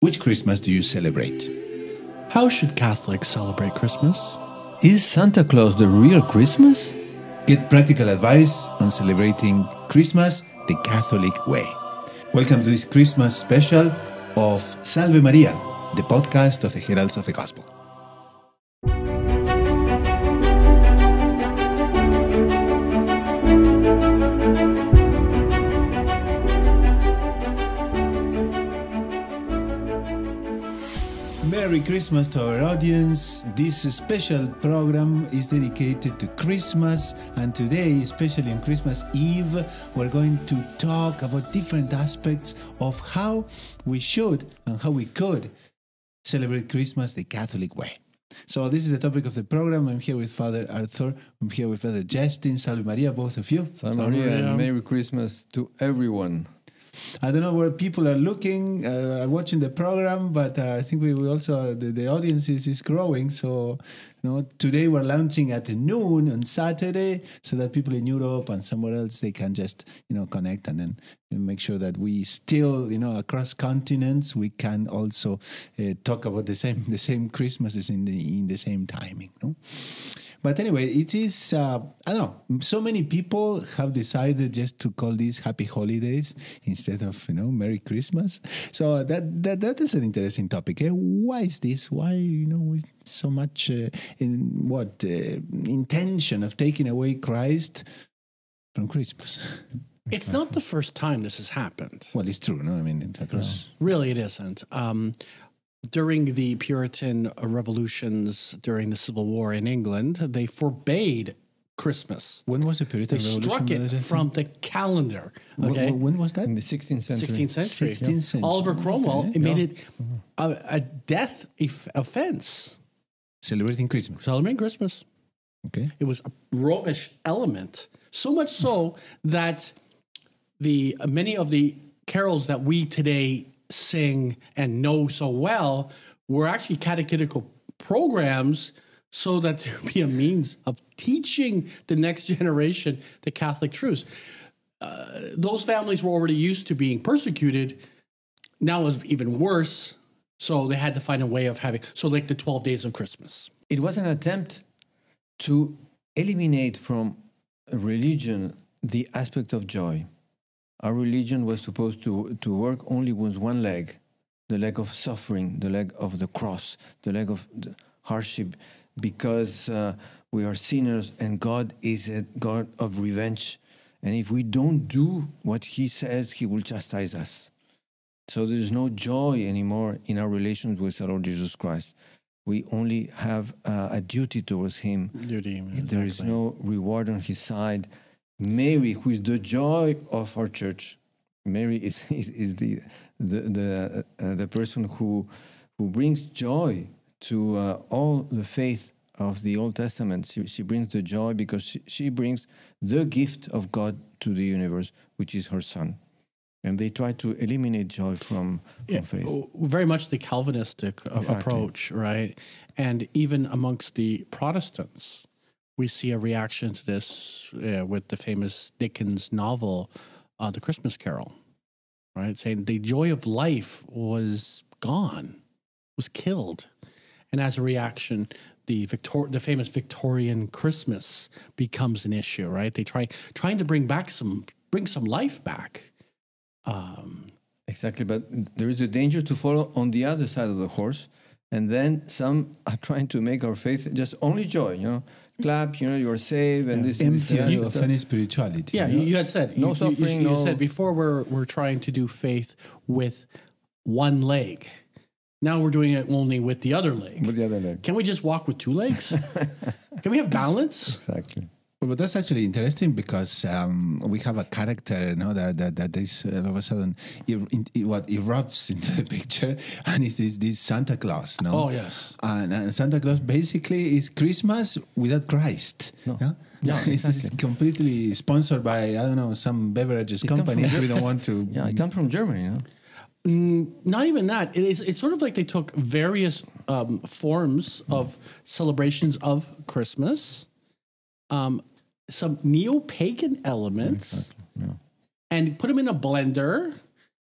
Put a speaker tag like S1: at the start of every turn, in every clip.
S1: Which Christmas do you celebrate?
S2: How should Catholics celebrate Christmas?
S3: Is Santa Claus the real Christmas?
S1: Get practical advice on celebrating Christmas the Catholic way. Welcome to this Christmas special of Salve Maria, the podcast of the Heralds of the Gospel. Merry Christmas to our audience. This special program is dedicated to Christmas, and today, especially on Christmas Eve, we're going to talk about different aspects of how we should and how we could celebrate Christmas the Catholic way. So, this is the topic of the program. I'm here with Father Arthur. I'm here with Father Justin. Salve Maria, both of you.
S3: Salve Maria and Merry Christmas to everyone.
S1: I don't know where people are looking, uh, are watching the program, but uh, I think we, we also the, the audience is, is growing. So, you know, today we're launching at noon on Saturday, so that people in Europe and somewhere else they can just you know connect and then make sure that we still you know across continents we can also uh, talk about the same the same Christmases in the in the same timing. No? But anyway, it is, uh, I don't know, so many people have decided just to call these happy holidays instead of, you know, Merry Christmas. So that that, that is an interesting topic. Eh? Why is this? Why, you know, so much uh, in what uh, intention of taking away Christ from Christmas?
S2: It's not the first time this has happened.
S1: Well, it's true, no? I mean, across.
S2: Really, it isn't. Um, during the Puritan revolutions during the Civil War in England, they forbade Christmas.
S1: When was the Puritan
S2: They
S1: Revolution?
S2: struck it from the calendar. Okay,
S1: wh- When was that?
S3: In the 16th century.
S2: 16th century.
S1: 16th century.
S2: Oliver Cromwell
S1: Okay.
S2: it made it a, a death if- offense.
S1: Celebrating Christmas.
S2: Celebrating Christmas.
S1: Okay.
S2: It was a Romish element, so much so that the many of the carols that we today sing and know so well were actually catechetical programs so that there be a means of teaching the next generation the Catholic truths. Uh, those families were already used to being persecuted. Now it was even worse. So they had to find a way of having, so like the 12 days of Christmas.
S3: It was an attempt to eliminate from religion the aspect of joy. Our religion was supposed to, to work only with one leg the leg of suffering, the leg of the cross, the leg of the hardship, because uh, we are sinners and God is a God of revenge. And if we don't do what He says, He will chastise us. So there's no joy anymore in our relations with our Lord Jesus Christ. We only have uh, a duty towards Him.
S2: Duty.
S3: There is no reward on His side. Mary, who is the joy of our church, Mary is, is, is the, the, the, uh, the person who, who brings joy to uh, all the faith of the Old Testament. She, she brings the joy because she, she brings the gift of God to the universe, which is her Son. And they try to eliminate joy from, from
S2: Yeah,
S3: faith.
S2: very much the Calvinistic uh,
S3: Exactly.
S2: approach, right? And even amongst the Protestants, we see a reaction to this uh, with the famous Dickens novel, uh, The Christmas Carol, right? Saying the joy of life was gone, was killed. And as a reaction, the Victor- the famous Victorian Christmas becomes an issue, right? They try trying to bring back some bring some life back. Um,
S3: Exactly, but there is a danger to follow on the other side of the horse, and then some are trying to make our faith just only joy. You know, clap. You know, you are saved, and this, this
S1: Empty
S3: and
S1: you of
S3: stuff.
S1: any spirituality.
S2: Yeah, you, you had said
S3: No
S2: you- you- you-
S3: suffering,
S2: You,
S3: no-
S2: said before we're we're trying to do faith with one leg. Now we're doing it only with the other leg.
S3: with the other leg.
S2: Can we just walk with two legs? Can we have balance?
S3: Exactly.
S1: Well, but that's actually interesting because um, we have a character, you know, that that, that is uh, all of a sudden in, what erupts into the picture, and it's this this Santa Claus, no?
S2: Oh, yes.
S1: and, and Santa Claus basically is Christmas without Christ.
S3: No.
S1: Yeah?
S3: No,
S1: it's, it's
S3: exactly.
S1: completely sponsored by I don't know some beverages
S3: comes
S1: company. we don't want to.
S3: Yeah, I come from Germany. You know,
S2: Mm, Not even that. It is. It's sort of like they took various um, forms of celebrations of Christmas, um, some neo-pagan elements,
S3: Yeah.
S2: and put them in a blender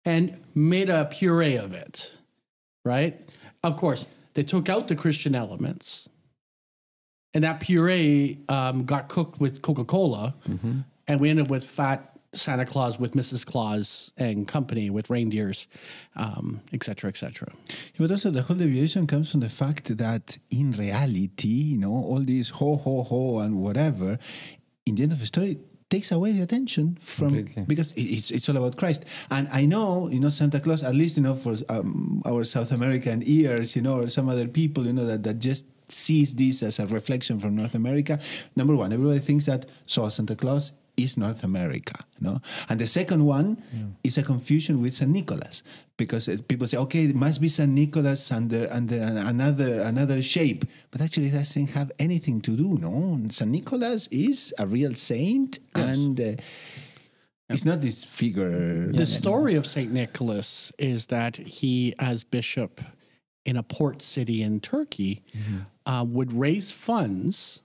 S2: and made a puree of it. right? Of course, they took out the Christian elements, and that puree um, got cooked with Coca Cola, and we ended up with fat Santa Claus with Mrs. Claus and company with reindeers, um, et cetera, et cetera.
S1: But also the whole deviation comes from the fact that in reality, you know, all this ho ho ho and whatever, in the end of the story, takes away the attention from
S3: Completely.
S1: because it's it's all about Christ. And I know, you know, Santa Claus, at least you know, for um, our South American ears, you know, or some other people, you know, that that just sees this as a reflection from North America. Number one, everybody thinks that so Santa Claus is North America, no? And the second one is a confusion with Saint Nicholas because people say, okay, it must be Saint Nicholas under under another another shape, but actually it doesn't have anything to do. No, Saint Nicholas is a real saint, and uh, it's not this figure.
S2: The story of St. Nicholas is that he, as bishop in a port city in Turkey, uh, would raise funds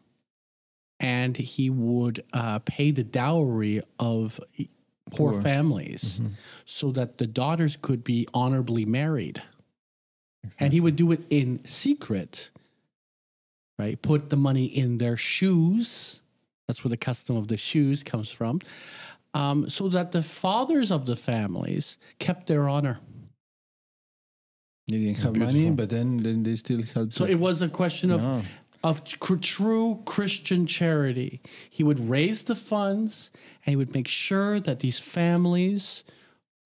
S2: and he would uh, pay the dowry of poor,
S3: Poor.
S2: families so that the daughters could be honorably married. And he would do it in secret, right? Put the money in their shoes. That's where the custom of the shoes comes from. Um, so that the fathers of the families kept their honor.
S1: They didn't have money, but then, then they still helped.
S2: So it was a question of
S3: Yeah.
S2: Of tr- true Christian charity. He would raise the funds and he would make sure that these families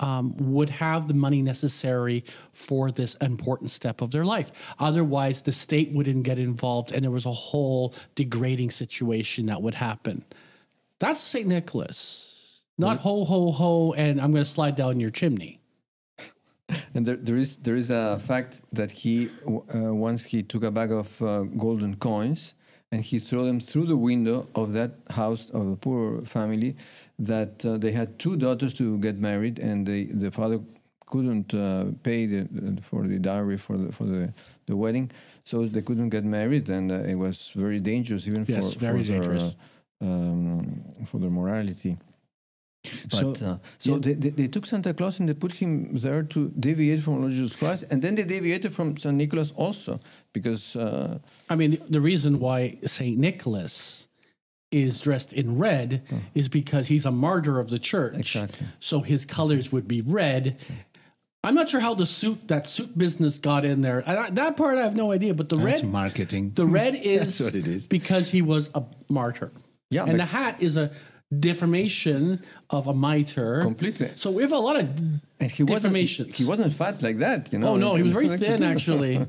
S2: um, would have the money necessary for this important step of their life. Otherwise, the state wouldn't get involved and there was a whole degrading situation that would happen. That's St. Nicholas. Not ho, ho, ho, and I'm going to slide down your chimney.
S3: And there, there is there is a fact that he uh, once he took a bag of uh, golden coins and he threw them through the window of that house of a poor family that uh, they had two daughters to get married and the the father couldn't uh, pay the, for the dowry for the for the, the wedding so they couldn't get married and uh, it was very dangerous even
S2: Yes,
S3: for
S2: very
S3: for their,
S2: dangerous.
S3: uh, um, for their morality.
S1: So-
S3: But uh, so
S1: yeah.
S3: they, they, they took Santa Claus and they put him there to deviate from Lord Jesus Christ, and then they deviated from Saint Nicholas also because uh,
S2: I mean, the reason why St. Nicholas is dressed in red is because he's a martyr of the church.
S3: Exactly.
S2: So his colors would be red. I'm not sure how the suit that suit business got in there. I, that part I have no idea. But the
S1: That's
S2: red,
S1: marketing.
S2: the red is
S1: That's what it is.
S2: because he was a martyr.
S3: Yeah,
S2: and the hat is a deformation of a mitre.
S3: Completely.
S2: So we have a lot of
S3: and he wasn't
S2: deformations.
S3: he wasn't fat like that, you know.
S2: Oh no, he was very thin actually.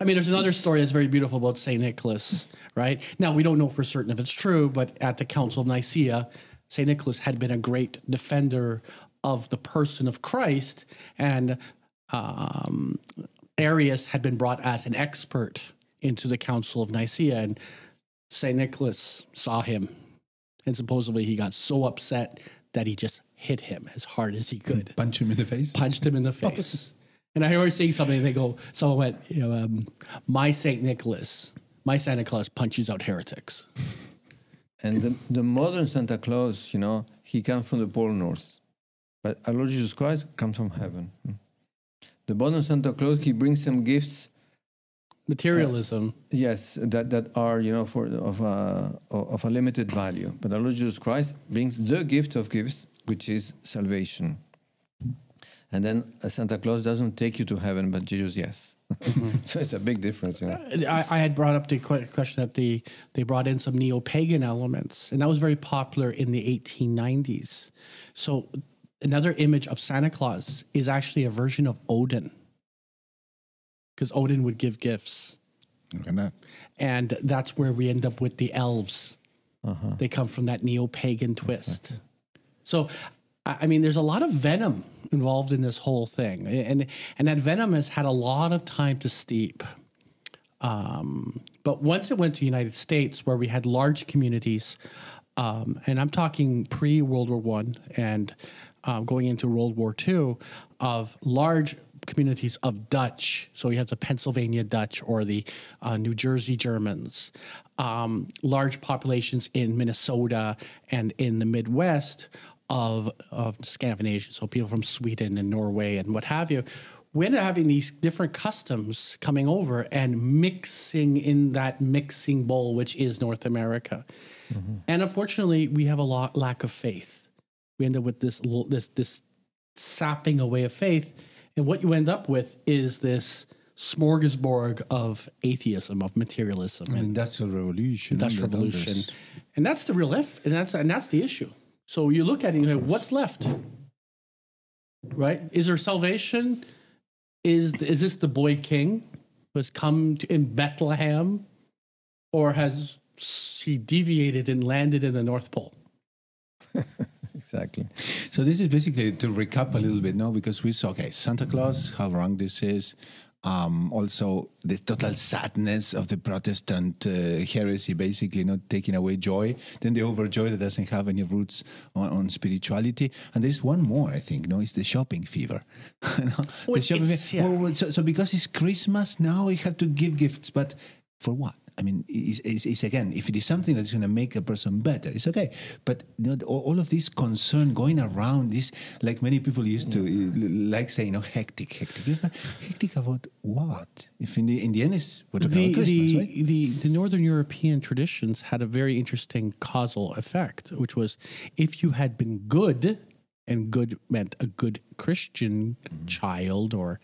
S2: I mean, there's another story that's very beautiful about Saint Nicholas, right? Now we don't know for certain if it's true, but at the Council of Nicaea, Saint Nicholas had been a great defender of the person of Christ, and um, Arius had been brought as an expert into the Council of Nicaea, and Saint Nicholas saw him, and supposedly he got so upset that he just hit him as hard as he could
S1: Punch him in the face.
S2: punched him in the face. And I always see something, they go, someone went, you know, um, my St. Nicholas, my Santa Claus punches out heretics.
S3: And the, the modern Santa Claus, you know, he comes from the Pole North, but our Lord Jesus Christ comes from heaven. The modern Santa Claus, he brings some gifts
S2: Materialism.
S3: Uh, yes, that, that are you know for of a of a limited value. But our Lord Jesus Christ brings the gift of gifts, which is salvation. And then uh, Santa Claus doesn't take you to heaven, but Jesus, yes. Mm-hmm. so it's a big difference. You uh, know?
S2: I, I had brought up the que- question that the, they brought in some neo pagan elements, and that was very popular in the 1890s. So, another image of Santa Claus is actually a version of Odin, because Odin would give gifts.
S1: Look at that.
S2: and that's where we end up with the elves.
S3: Uh-huh.
S2: They come from that neo-pagan twist. So, I I mean, there's a lot of venom involved in this whole thing, and and that venom has had a lot of time to steep. Um, but once it went to the United States, where we had large communities, um, and I'm talking pre World War One and um, going into World War Two, of large communities of Dutch. So you have the Pennsylvania Dutch or the uh, New Jersey Germans, um, large populations in Minnesota and in the Midwest of, of Scandinavia. So people from Sweden and Norway and what have you we ended up having these different customs coming over and mixing in that mixing bowl, which is North America. And unfortunately, we have a lot lack of faith. We end up with this this this sapping away of faith, and what you end up with is this smorgasbord of atheism, of materialism, and
S1: Industrial revolution.
S2: industrial revolution, and that's the real if, and that's and that's the issue. So you look at it, and you go, what's left? Right? Is there salvation? Is is this the boy king who has come to, in Bethlehem, or has he deviated and landed in the North Pole?
S3: Exactly.
S1: So this is basically to recap a little bit, no? Because we saw, okay, Santa Claus, how wrong this is. Um, also, the total sadness of the Protestant uh, heresy, basically not taking away joy. Then the overjoy that doesn't have any roots on, on spirituality. And there's one more, I think, no? It's the shopping fever. You know?
S2: Well,
S1: the shopping
S2: it's-
S1: fever.
S2: yeah.
S1: Well, well, so, so because it's Christmas, now we have to give gifts, but for what? I mean, it's, it's, it's again, if it is something that's going to make a person better, it's okay. But you know, all, of this concern going around, this like many people used to like saying, "Oh, hectic, hectic." Hectic about what? If in the in the end, it's we're talking
S2: the,
S1: about Christmas,
S2: the,
S1: right?
S2: the, the Northern European traditions had a very interesting causal effect, which was if you had been good, and good meant a good Christian mm-hmm. child, or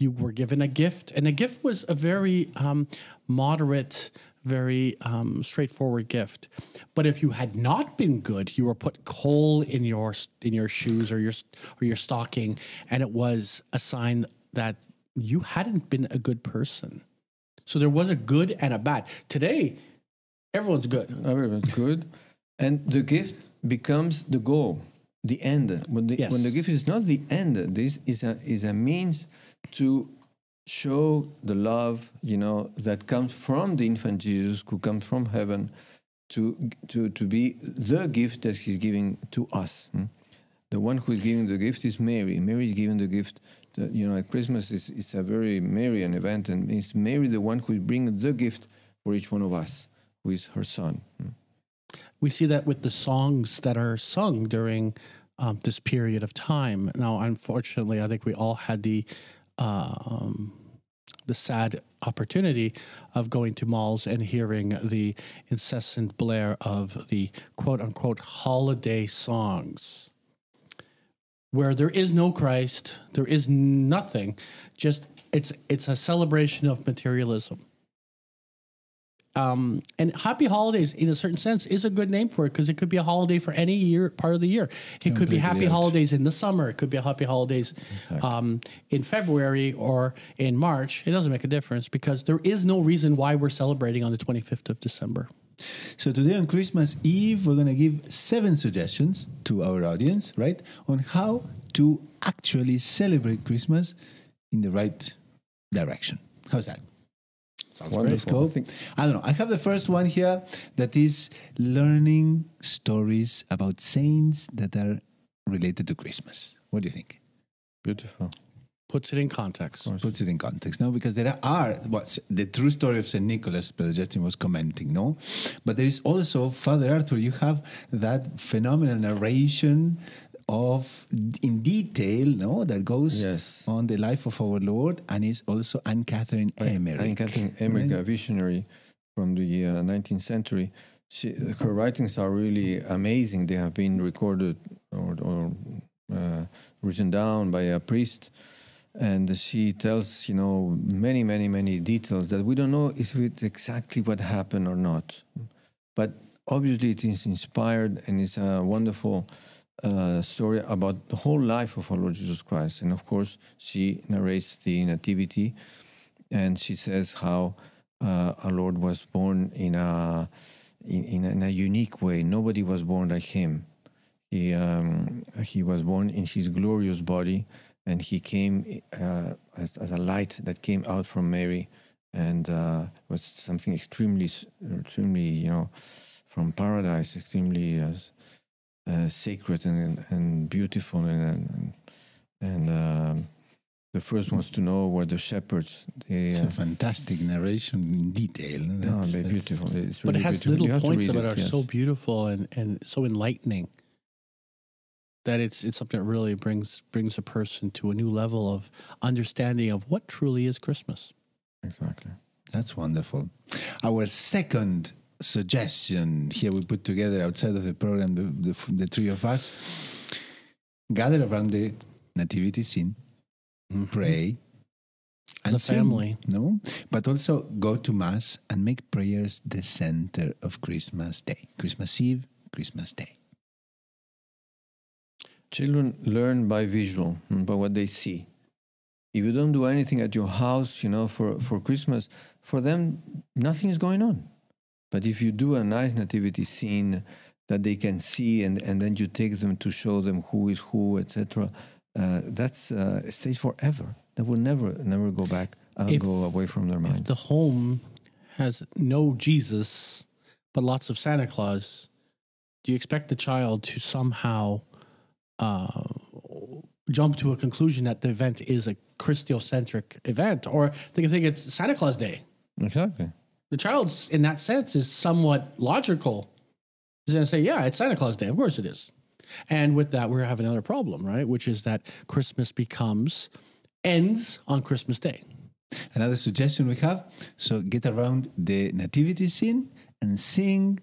S2: you were given a gift, and a gift was a very um, moderate, very um, straightforward gift. But if you had not been good, you were put coal in your in your shoes or your or your stocking, and it was a sign that you hadn't been a good person. So there was a good and a bad. Today, everyone's good.
S3: Everyone's good, and the gift becomes the goal, the end. When the when the gift is not the end, this is a is a means to show the love you know that comes from the infant Jesus, who comes from heaven, to to to be the gift that He's giving to us. hmm? The one who is giving the gift is Mary. Mary is giving the gift. That, you know, at Christmas is it's a very Marian event, and it's Mary the one who is bringing the gift for each one of us, who is her son. hmm?
S2: We see that with the songs that are sung during um, this period of time. Now, unfortunately, I think we all had the um, the sad opportunity of going to malls and hearing the incessant blare of the quote unquote holiday songs. Where there is no Christ, there is nothing. Just it's it's a celebration of materialism. Um, and happy holidays, in a certain sense, is a good name for it because it could be a holiday for any year part of the year. It could be happy holidays in the summer. It could be a happy holidays um, in February or in March. It doesn't make a difference because there is no reason why we're celebrating on the 25th of December.
S1: So today on Christmas Eve, we're going to give seven suggestions to our audience, right, on how to actually celebrate Christmas in the right direction. How's that?
S2: Sounds
S1: Let's
S3: Wonderful.
S1: go.
S3: I think-
S1: I don't know. I have the first one here that is learning stories about saints that are related to Christmas. What do you think?
S3: Beautiful.
S2: Puts it in context.
S1: Puts it in context, no? Because there are what's the true story of Saint Nicholas. Brother Justin was commenting, no, but there is also Father Arthur. You have that phenomenal narration of in detail, no, that goes
S3: Yes.
S1: on the life of our Lord, and is also Anne Catherine Emmerich.
S3: Anne Catherine Emmerich, a visionary from the uh, 19th century. She, her writings are really amazing. They have been recorded or, or uh, written down by a priest, and she tells you know many, many, many details that we don't know if it's exactly what happened or not, but obviously it is inspired and it's a wonderful uh, story about the whole life of our Lord Jesus Christ. And of course, she narrates the nativity and she says how uh, our Lord was born in a, in, in, a, unique way. Nobody was born like him. He, um, he was born in his glorious body and he came uh, as, as a light that came out from Mary and uh, was something extremely, extremely, you know, from paradise, extremely uh, sacred and, and beautiful. And, and, and um, the first ones to know were the shepherds. They,
S1: It's
S3: uh,
S1: a fantastic narration in detail.
S3: no,
S1: That's-
S3: they're
S1: that's-
S3: beautiful. It's really But
S2: it has
S3: beautiful.
S2: Little
S3: have
S2: points
S3: read
S2: of it
S3: it,
S2: are so beautiful and, and so enlightening that it's it's something that really brings brings a person to a new level of understanding of what truly is Christmas.
S3: Exactly.
S1: That's wonderful. Our second suggestion here we put together outside of the program, the, the, the three of us gather around the nativity scene, pray,
S2: As a
S1: sing,
S2: family.
S1: no, but also go to mass and make prayers the center of Christmas Day, Christmas Eve, Christmas Day.
S3: Children learn by visual, mm, by what they see. If you don't do anything at your house, you know, for, for Christmas, for them, nothing is going on. But if you do a nice nativity scene that they can see and, and then you take them to show them who is who, etc., uh, that's uh, stays forever. That will never, never go back,
S2: If-
S3: go away from their minds.
S2: If the home has no Jesus but lots of Santa Claus, do you expect the child to somehow uh, jump to a conclusion that the event is a Christocentric event, or they can think it's Santa Claus Day?
S3: exactly.
S2: The child's, in that sense, is somewhat logical. He's going to say, "Yeah, it's Santa Claus Day. Of course it is." And with that, we have another problem, right? Which is that Christmas becomes ends on Christmas Day.
S1: Another suggestion we have so get around the nativity scene and sing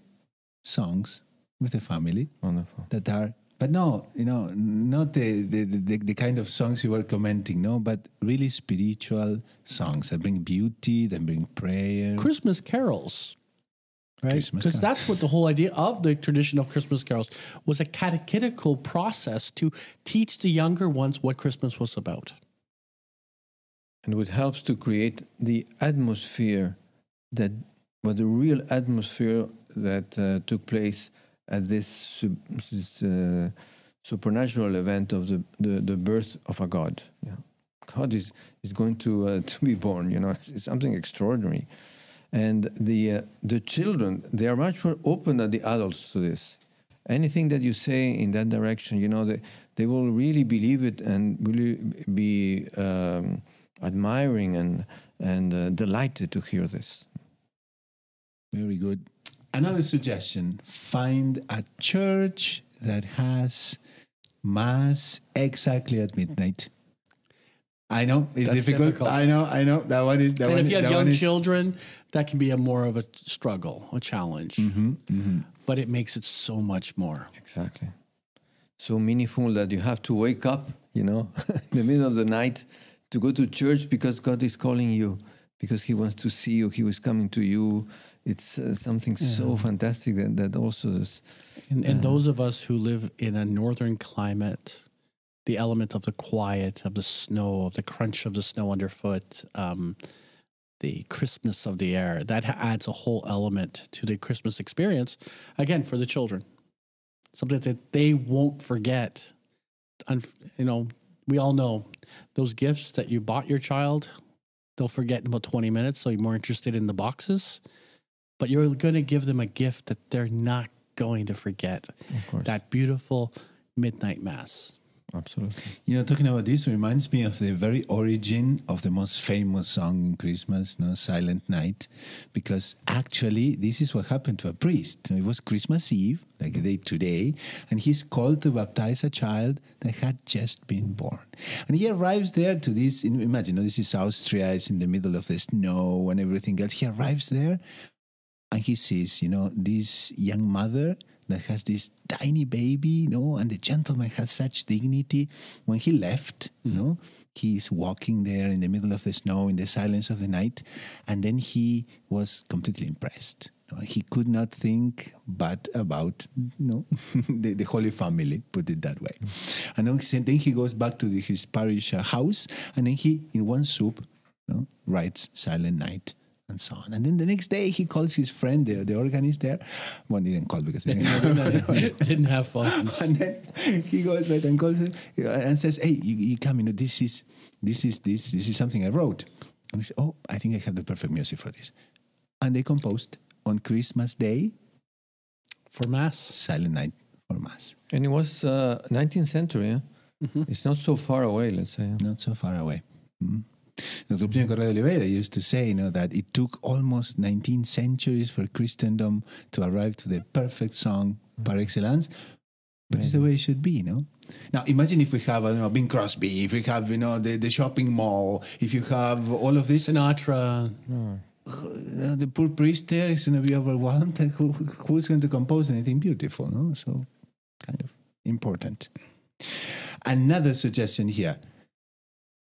S1: songs with the family
S3: Wonderful.
S1: that are but no you know not the the, the, the kind of songs you were commenting no but really spiritual songs that bring beauty that bring prayer
S2: Christmas carols, right?
S1: Christmas
S2: Because that's what the whole idea of the tradition of Christmas carols was a catechetical process to teach the younger ones what Christmas was about.
S3: and it helps to create the atmosphere that what the real atmosphere that uh, took place at this, this uh, supernatural event of the, the, the birth of a god yeah. god is, is going to uh, to be born you know it's, it's something extraordinary and the uh, the children they are much more open than the adults to this anything that you say in that direction you know they, they will really believe it and really be um, admiring and and uh, delighted to hear this.
S1: very good another suggestion find a church that has mass exactly at midnight I know it's difficult.
S2: difficult.
S1: I know, I know. That one is. That
S2: and
S1: one
S2: if
S1: is,
S2: you have
S1: that one
S2: young
S1: is-
S2: children, that can be a more of a struggle, a challenge.
S1: Mhm, mhm.
S2: But it makes it so much more.
S3: Exactly. So meaningful that you have to wake up, you know, in the middle of the night to go to church because God is calling you, because He wants to see you, He was coming to you. It's uh, something so fantastic that, that also is.
S2: And, and those of us who live in a northern climate, the element of the quiet, of the snow, of the crunch of the snow underfoot, um, the crispness of the air, that adds a whole element to the Christmas experience. Again, for the children, something that they won't forget. You know, we all know those gifts that you bought your child, they'll forget in about 20 minutes. So you're more interested in the boxes, but you're going to give them a gift that they're not going to forget
S3: Of course.
S2: that beautiful midnight mass.
S3: Absolutely.
S1: You know, talking about this reminds me of the very origin of the most famous song in Christmas, no Silent Night, because actually this is what happened to a priest. It was Christmas Eve, like the day today, and he's called to baptize a child that had just been born. And he arrives there to this. Imagine, no, this is Austria. It's in the middle of the snow and everything else. He arrives there, and he sees, you know, this young mother that has this tiny baby, you know, and the gentleman has such dignity. When he left, you mm. know, he's walking there in the middle of the snow in the silence of the night, and then he was completely impressed. You know, He could not think but about you know, the, the Holy Family, put it that way. And then, he- then he goes back to the, his parish house, and then he, in one soup, you know, writes Silent Night and so on. And then the next day he calls his friend, the, the organist there. One didn't call because he
S2: Didn't have funds.
S1: and then he goes right and calls him uh, and says, "Hey, you, you come in. This is this is this this is something I wrote." And he said, "Oh, I think I have the perfect music for this." And they composed on Christmas Day,
S2: For mass.
S1: Silent Night for Mass.
S3: And it was uh, 19th century. Yeah? It's not so far away, let's say.
S1: Not so far away. Mm. Dr. Plinio Correa de Oliveira used to say, you know, that it took almost 19 centuries for Christendom to arrive to the perfect song par excellence, but it's the way it should be, you know. Now, imagine if we have, I don't know, Bing Crosby, if we have, you know, the, the shopping mall, if you have all of this,
S2: Sinatra.
S1: uh, the poor priest there is going to be overwhelmed. Who, who's going to compose anything beautiful? No, so kind of important. Another suggestion here: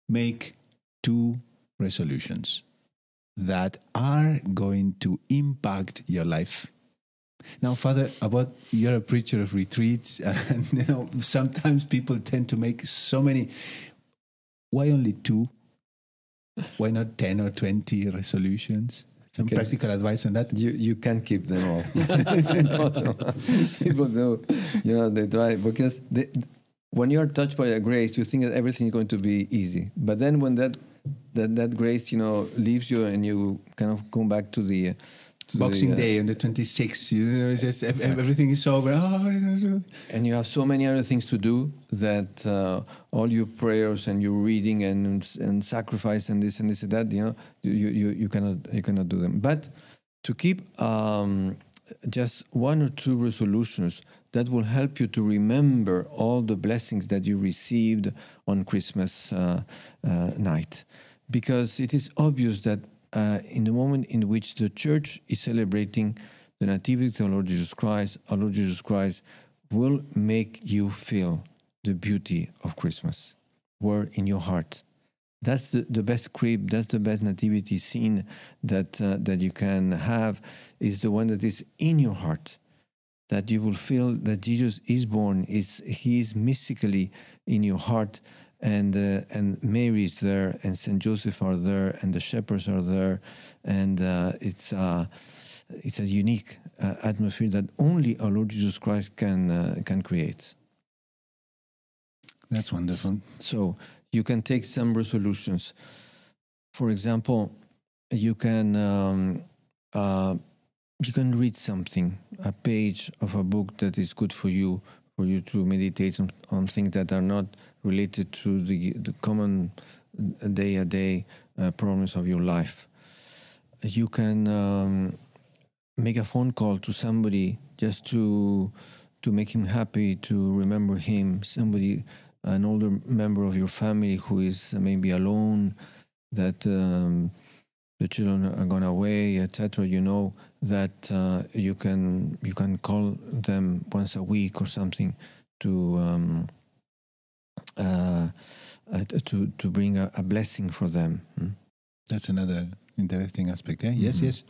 S1: make two resolutions that are going to impact your life. Now, Father, about you're a preacher of retreats, and you know sometimes people tend to make so many. Why only two? Why not ten or twenty resolutions? Some
S3: Okay.
S1: practical advice on that.
S3: You you can't keep them all. No, no. People do, you know, they try because they, when you are touched by a grace, you think that everything is going to be easy. But then when that that that grace, you know, leaves you and you kind of come back to the to
S1: Boxing
S3: the, uh,
S1: Day on the 26th, you know, it's just ev- everything is over. Oh,
S3: and you have so many other things to do that uh, all your prayers and your reading and and sacrifice and this and this and that you know you you, you cannot you cannot do them. But to keep um, just one or two resolutions that will help you to remember all the blessings that you received on Christmas uh, uh, night because it is obvious that uh, in the moment in which the church is celebrating the Nativity of Lord Jesus Christ, our Lord Jesus Christ will make you feel the beauty of Christmas. Where in your heart. That's the, the best crib, that's the best nativity scene that, uh, that you can have, is the one that is in your heart. That you will feel that Jesus is born, is he is mystically in your heart, and uh, and Mary is there, and Saint Joseph are there, and the shepherds are there, and uh, it's uh, it's a unique uh, atmosphere that only our Lord Jesus Christ can uh, can create.
S1: That's wonderful.
S3: So you can take some resolutions. For example, you can um, uh, you can read something, a page of a book that is good for you, for you to meditate on, on things that are not related to the the common day a day problems of your life. You can um, make a phone call to somebody just to to make him happy, to remember him. Somebody an older member of your family who is maybe alone, that um, the children are gone away, etc. You know that uh, you can you can call them once a week or something to um, uh, uh, to to bring a, a blessing for them. Hmm?
S1: That's another interesting aspect. Yeah? Yes,
S3: Mhm.
S1: yes.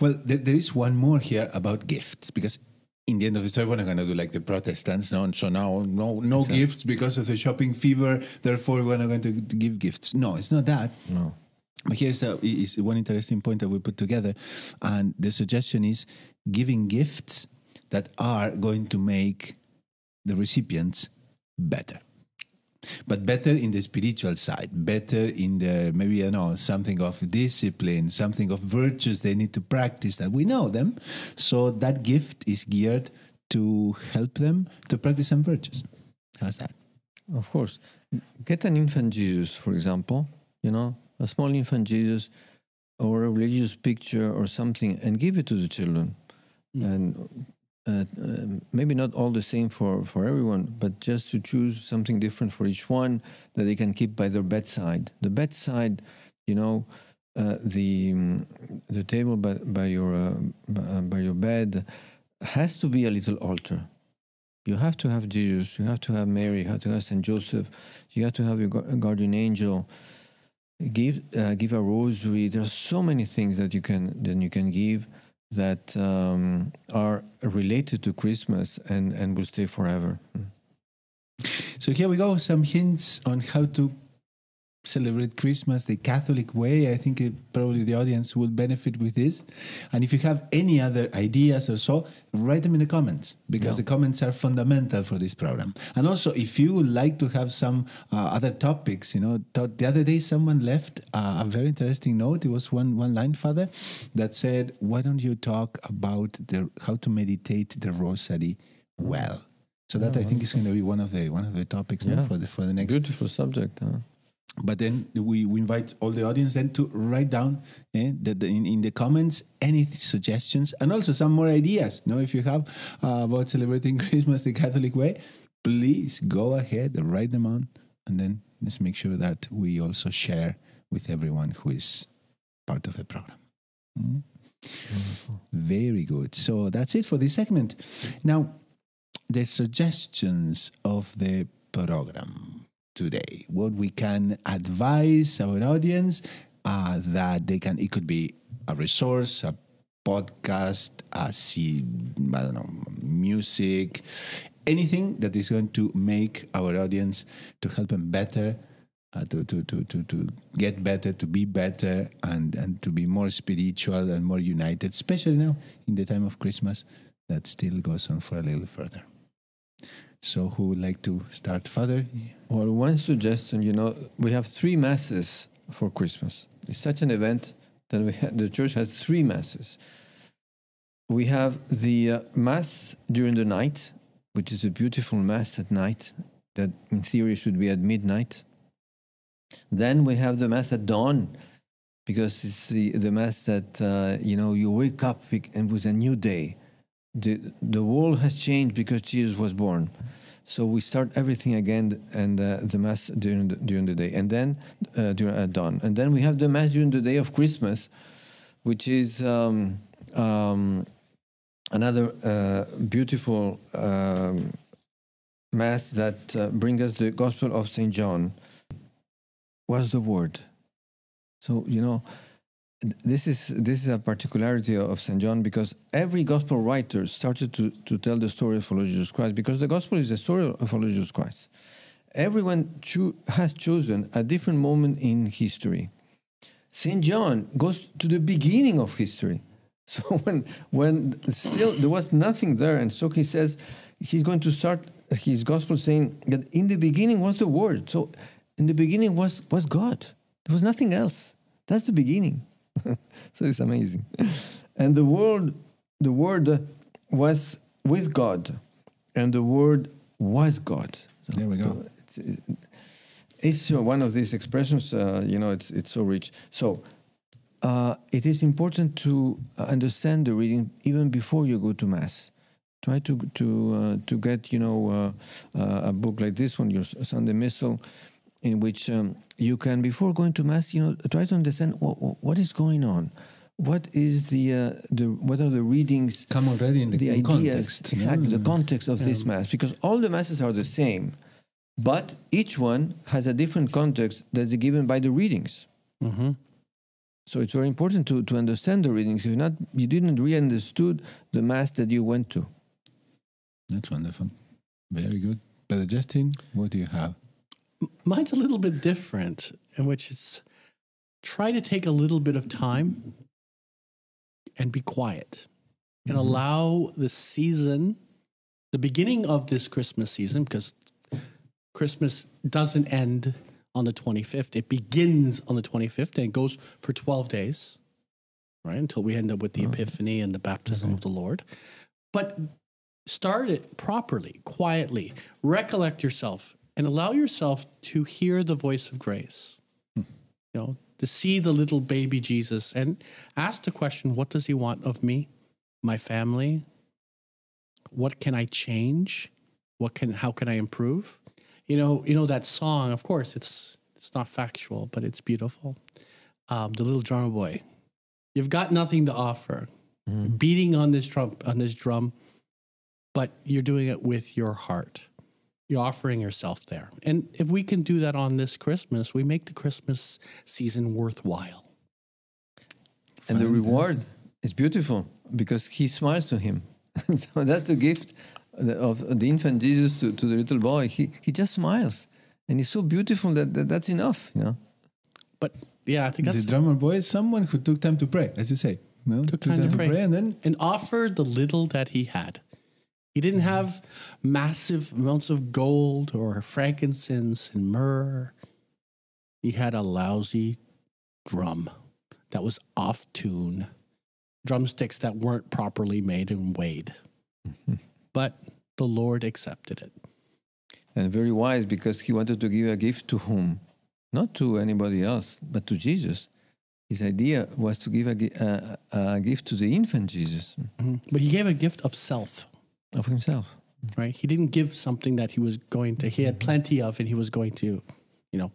S1: Well, there, there is one more here about gifts because in the end of the story, we're not going to do like the Protestants. No, And so now no no
S3: Exactly.
S1: gifts because of the shopping fever. Therefore, we're not going to give gifts. No, it's not that.
S3: No.
S1: But here's a, is one interesting point that we put together, and the suggestion is giving gifts that are going to make the recipients better. But better in the spiritual side, better in the maybe you know something of discipline, something of virtues they need to practice that we know them. So that gift is geared to help them to practice some virtues. How's that?
S3: Of course. Get an infant Jesus, for example, you know, a small infant Jesus or a religious picture or something and give it to the children.
S2: Mm.
S3: And uh, uh, maybe not all the same for, for everyone, but just to choose something different for each one that they can keep by their bedside. The bedside, you know, uh, the mm, the table by, by your uh, by, uh, your bed has to be a little altar. You have to have Jesus. You have to have Mary. You have to have Saint Joseph. You have to have your guardian angel. Give uh, give a rosary. There are so many things that you can that you can give that um, are related to Christmas and and will stay forever.
S1: So here we go. Some hints on how to celebrate Christmas the Catholic way. I think it, probably the audience will benefit with this. And if you have any other ideas or so, write them in the comments because
S3: Yeah.
S1: the comments are fundamental for this program. And also, if you would like to have some uh, other topics, you know, th- the other day someone left uh, a very interesting note. It was one one line, Father, that said, "Why don't you talk about the how to meditate the Rosary well?" So that I think is going to be one of the one of the topics no,
S3: Yeah.
S1: for the for the next
S3: Beautiful subject. Huh?
S1: But then we, we invite all the audience then to write down eh, the, the, in, in the comments any suggestions and also some more ideas. You know, if you have uh, about celebrating Christmas the Catholic way, please go ahead and write them on, and then let's make sure that we also share with everyone who is part of the program. Mm? Very good. So that's it for this segment. Now, the suggestions of the program today. What we can advise our audience uh, that they can. It could be a resource, a podcast, a see, I don't know, music, anything that is going to make our audience to help them better. Uh, to, to, to, to, to get better, to be better, and, and to be more spiritual and more united, especially now in the time of Christmas, that still goes on for a little further. So, who would like to start, Father?
S3: Well, one suggestion, you know, we have three masses for Christmas. It's such an event that ha- the church has three masses. We have the uh, mass during the night, which is a beautiful mass at night that in theory should be at midnight. Then we have the mass at dawn, because it's the, the mass that uh, you know you wake up and with a new day. The the world has changed because Jesus was born. So we start everything again and uh, the mass during the, during the day, and then uh, during at dawn, and then we have the mass during the day of Christmas, which is um, um, another uh, beautiful um, mass that uh, brings us the Gospel of Saint John. Was the word? So you know, this is this is a particularity of St. John because every gospel writer started to, to tell the story of our Jesus Christ because the gospel is the story of our Jesus Christ. Everyone cho- has chosen a different moment in history. St. John goes to the beginning of history. So when when still there was nothing there, and so he says he's going to start his gospel saying that in the beginning was the word. So in the beginning was was God. There was nothing else. That's the beginning. so it's amazing. And the word, the word was with God, and the word was God.
S1: So there we go.
S3: It's, it's one of these expressions. Uh, you know, it's it's so rich. So. Uh, it is important to understand the reading even before you go to mass. Try to to uh, to get you know uh, uh, a book like this one, your Sunday Missal, in which um, you can, before going to mass, you know, try to understand what, what is going on. What is the uh, the what are the readings?
S1: Come already in the,
S3: the
S1: ideas,
S3: context, exactly the context of yeah. this mass, because all the masses are the same, but each one has a different context that's given by the readings.
S2: Mm-hmm.
S3: So it's very important to, to understand the readings. If not, you didn't really understood the mass that you went to.
S1: That's wonderful. Very good. Brother Justin, what do you have?
S2: Mine's a little bit different, in which it's try to take a little bit of time and be quiet and mm-hmm. allow the season, the beginning of this Christmas season, because Christmas doesn't end on the 25th. It begins on the 25th and it goes for 12 days, right? Until we end up with the oh. Epiphany and the baptism of the Lord. But start it properly, quietly. Recollect yourself and allow yourself to hear the voice of grace. Hmm. You know, to see the little baby Jesus and ask the question, what does he want of me, my family? What can I change? What can how can I improve? You know, you know that song. Of course, it's it's not factual, but it's beautiful. Um, the little drummer boy. You've got nothing to offer. Mm. Beating on this drum on this drum, but you're doing it with your heart. You're offering yourself there. And if we can do that on this Christmas, we make the Christmas season worthwhile.
S3: And the reward is beautiful because he smiles to him. so that's the gift of the infant Jesus to, to the little boy, he, he just smiles. And he's so beautiful that, that that's enough, you know.
S2: But yeah, I think that's
S1: the drummer boy is someone who took time to pray, as you say. No,
S2: took, took time, to, pray.
S1: pray. and then
S2: and offered the little that he had. He didn't mm-hmm. have massive amounts of gold or frankincense and myrrh. He had a lousy drum that was off tune, drumsticks that weren't properly made and weighed. but the Lord accepted it.
S3: And very wise because he wanted to give a gift to whom? Not to anybody else, but to Jesus. His idea was to give a, a, a gift to the infant Jesus.
S2: Mm-hmm. But he gave a gift of self.
S3: Of himself.
S2: right? He didn't give something that he was going to, he had mm-hmm. plenty of and he was going to, you know,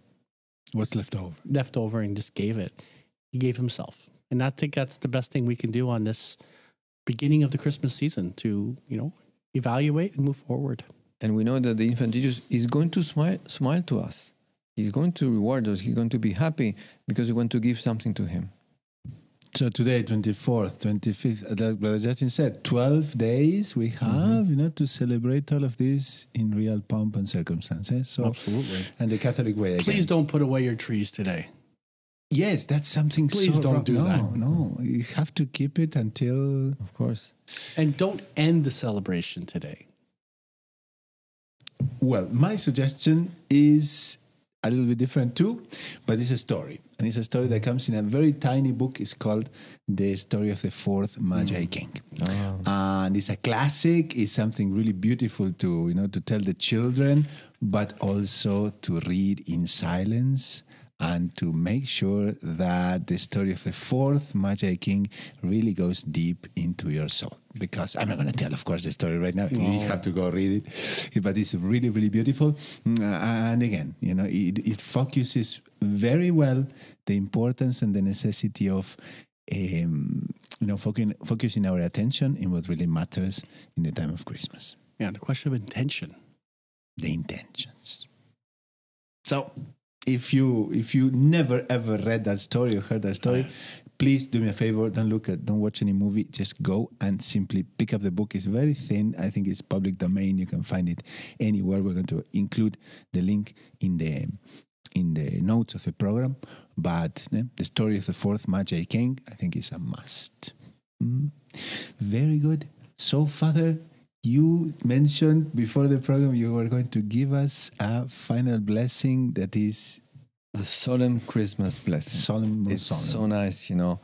S1: What's left over?
S2: left over and just gave it. He gave himself. And I think that's the best thing we can do on this beginning of the Christmas season to, you know, evaluate and move forward.
S3: And we know that the infant Jesus is going to smile, smile to us. He's going to reward us. He's going to be happy because we want to give something to him.
S1: So today, 24th, 25th, uh, like Brother Justin said, 12 days we have, you know, to celebrate all of this in real pomp and circumstances. So,
S2: Absolutely.
S1: and the Catholic way again.
S2: Please don't put away your trees today.
S1: Yes, that's something
S2: Please
S1: so
S2: don't
S1: wrong.
S2: do
S1: no,
S2: that.
S1: No, you have to keep it until
S3: Of course.
S2: And don't end the celebration today.
S1: Well, my suggestion is a little bit different too, but it's a story. And it's a story that comes in a very tiny book. It's called The Story of the Fourth Magi mm. King. Oh. And it's a classic, it's something really beautiful to, you know, to tell the children, but also to read in silence and to make sure that the story of the fourth Magi King really goes deep into your soul. Because I'm not going to tell, of course, the story right now. You have to go read it. But it's really, really beautiful. Mm, And again, you know, it, it focuses very well the importance and the necessity of um, you know, focusing, focusing our attention in what really matters in the time of Christmas,
S2: Yeah, the question of intention.
S1: the intentions. So, if you if you never ever read that story or heard that story, please do me a favor. Don't look at, don't watch any movie. Just go and simply pick up the book. It's very thin. I think it's public domain. You can find it anywhere. We're going to include the link in the in the notes of the program. But the story of the fourth Magi King, I think, is a must. Mm. Very good. So, Father, you mentioned before the program you were going to give us a final blessing that is
S3: The solemn Christmas blessing.
S1: solemn.
S3: it's so nice, you know.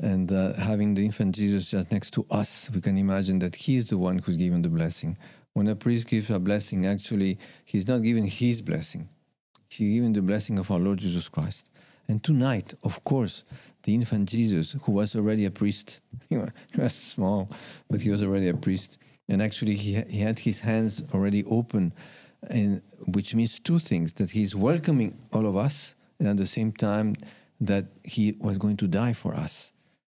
S3: And uh, having the infant Jesus just next to us, we can imagine that he's the one who's given the blessing. When a priest gives a blessing, actually, he's not giving his blessing. He's giving the blessing of our Lord Jesus Christ. And tonight, of course, the infant Jesus, who was already a priest, he was small, but he was already a priest. And actually, he, he had his hands already open, and, which means two things that he's welcoming all of us, and at the same time, that he was going to die for us.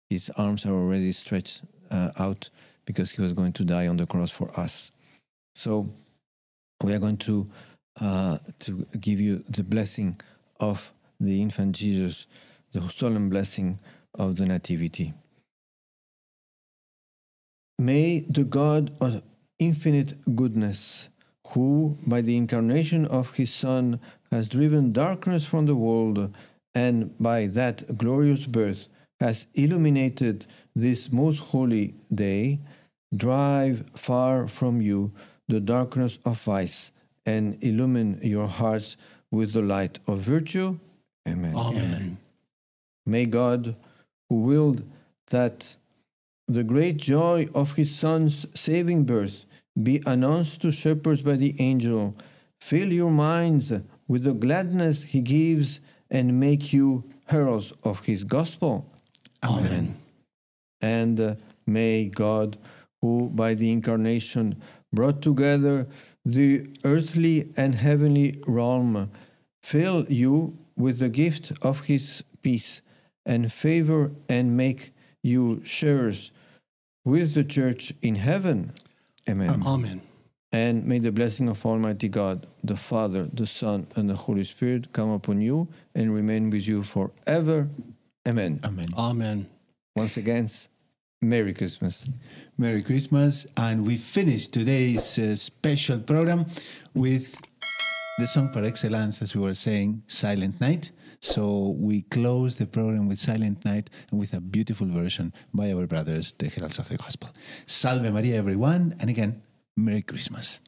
S3: His arms are already stretched uh, out because he was going to die on the cross for us. So we are going to uh, to give you the blessing of the infant Jesus, the solemn blessing of the Nativity. May the God of infinite goodness, who by the incarnation of his Son has driven darkness from the world, and by that glorious birth has illuminated this most holy day, drive far from you the darkness of vice and illumine your hearts with the light of virtue. Amen.
S2: Amen.
S3: May God, who willed that the great joy of his Son's saving birth be announced to shepherds by the angel, fill your minds with the gladness he gives and make you heralds of his gospel.
S2: Amen.
S3: And uh, may God, who by the incarnation brought together the earthly and heavenly realm, fill you with the gift of his peace and favor and make you sharers with the church in heaven. Amen.
S2: Amen.
S3: And may the blessing of Almighty God, the Father, the Son, and the Holy Spirit come upon you and remain with you forever. Amen.
S1: Amen.
S2: Amen.
S3: Once again, Merry Christmas.
S1: Merry Christmas. And we finish today's uh, special program with the song par excellence, as we were saying, Silent Night. So we close the program with Silent Night and with a beautiful version by our brothers, the Heralds of the Gospel. Salve Maria, everyone. And again, Merry Christmas.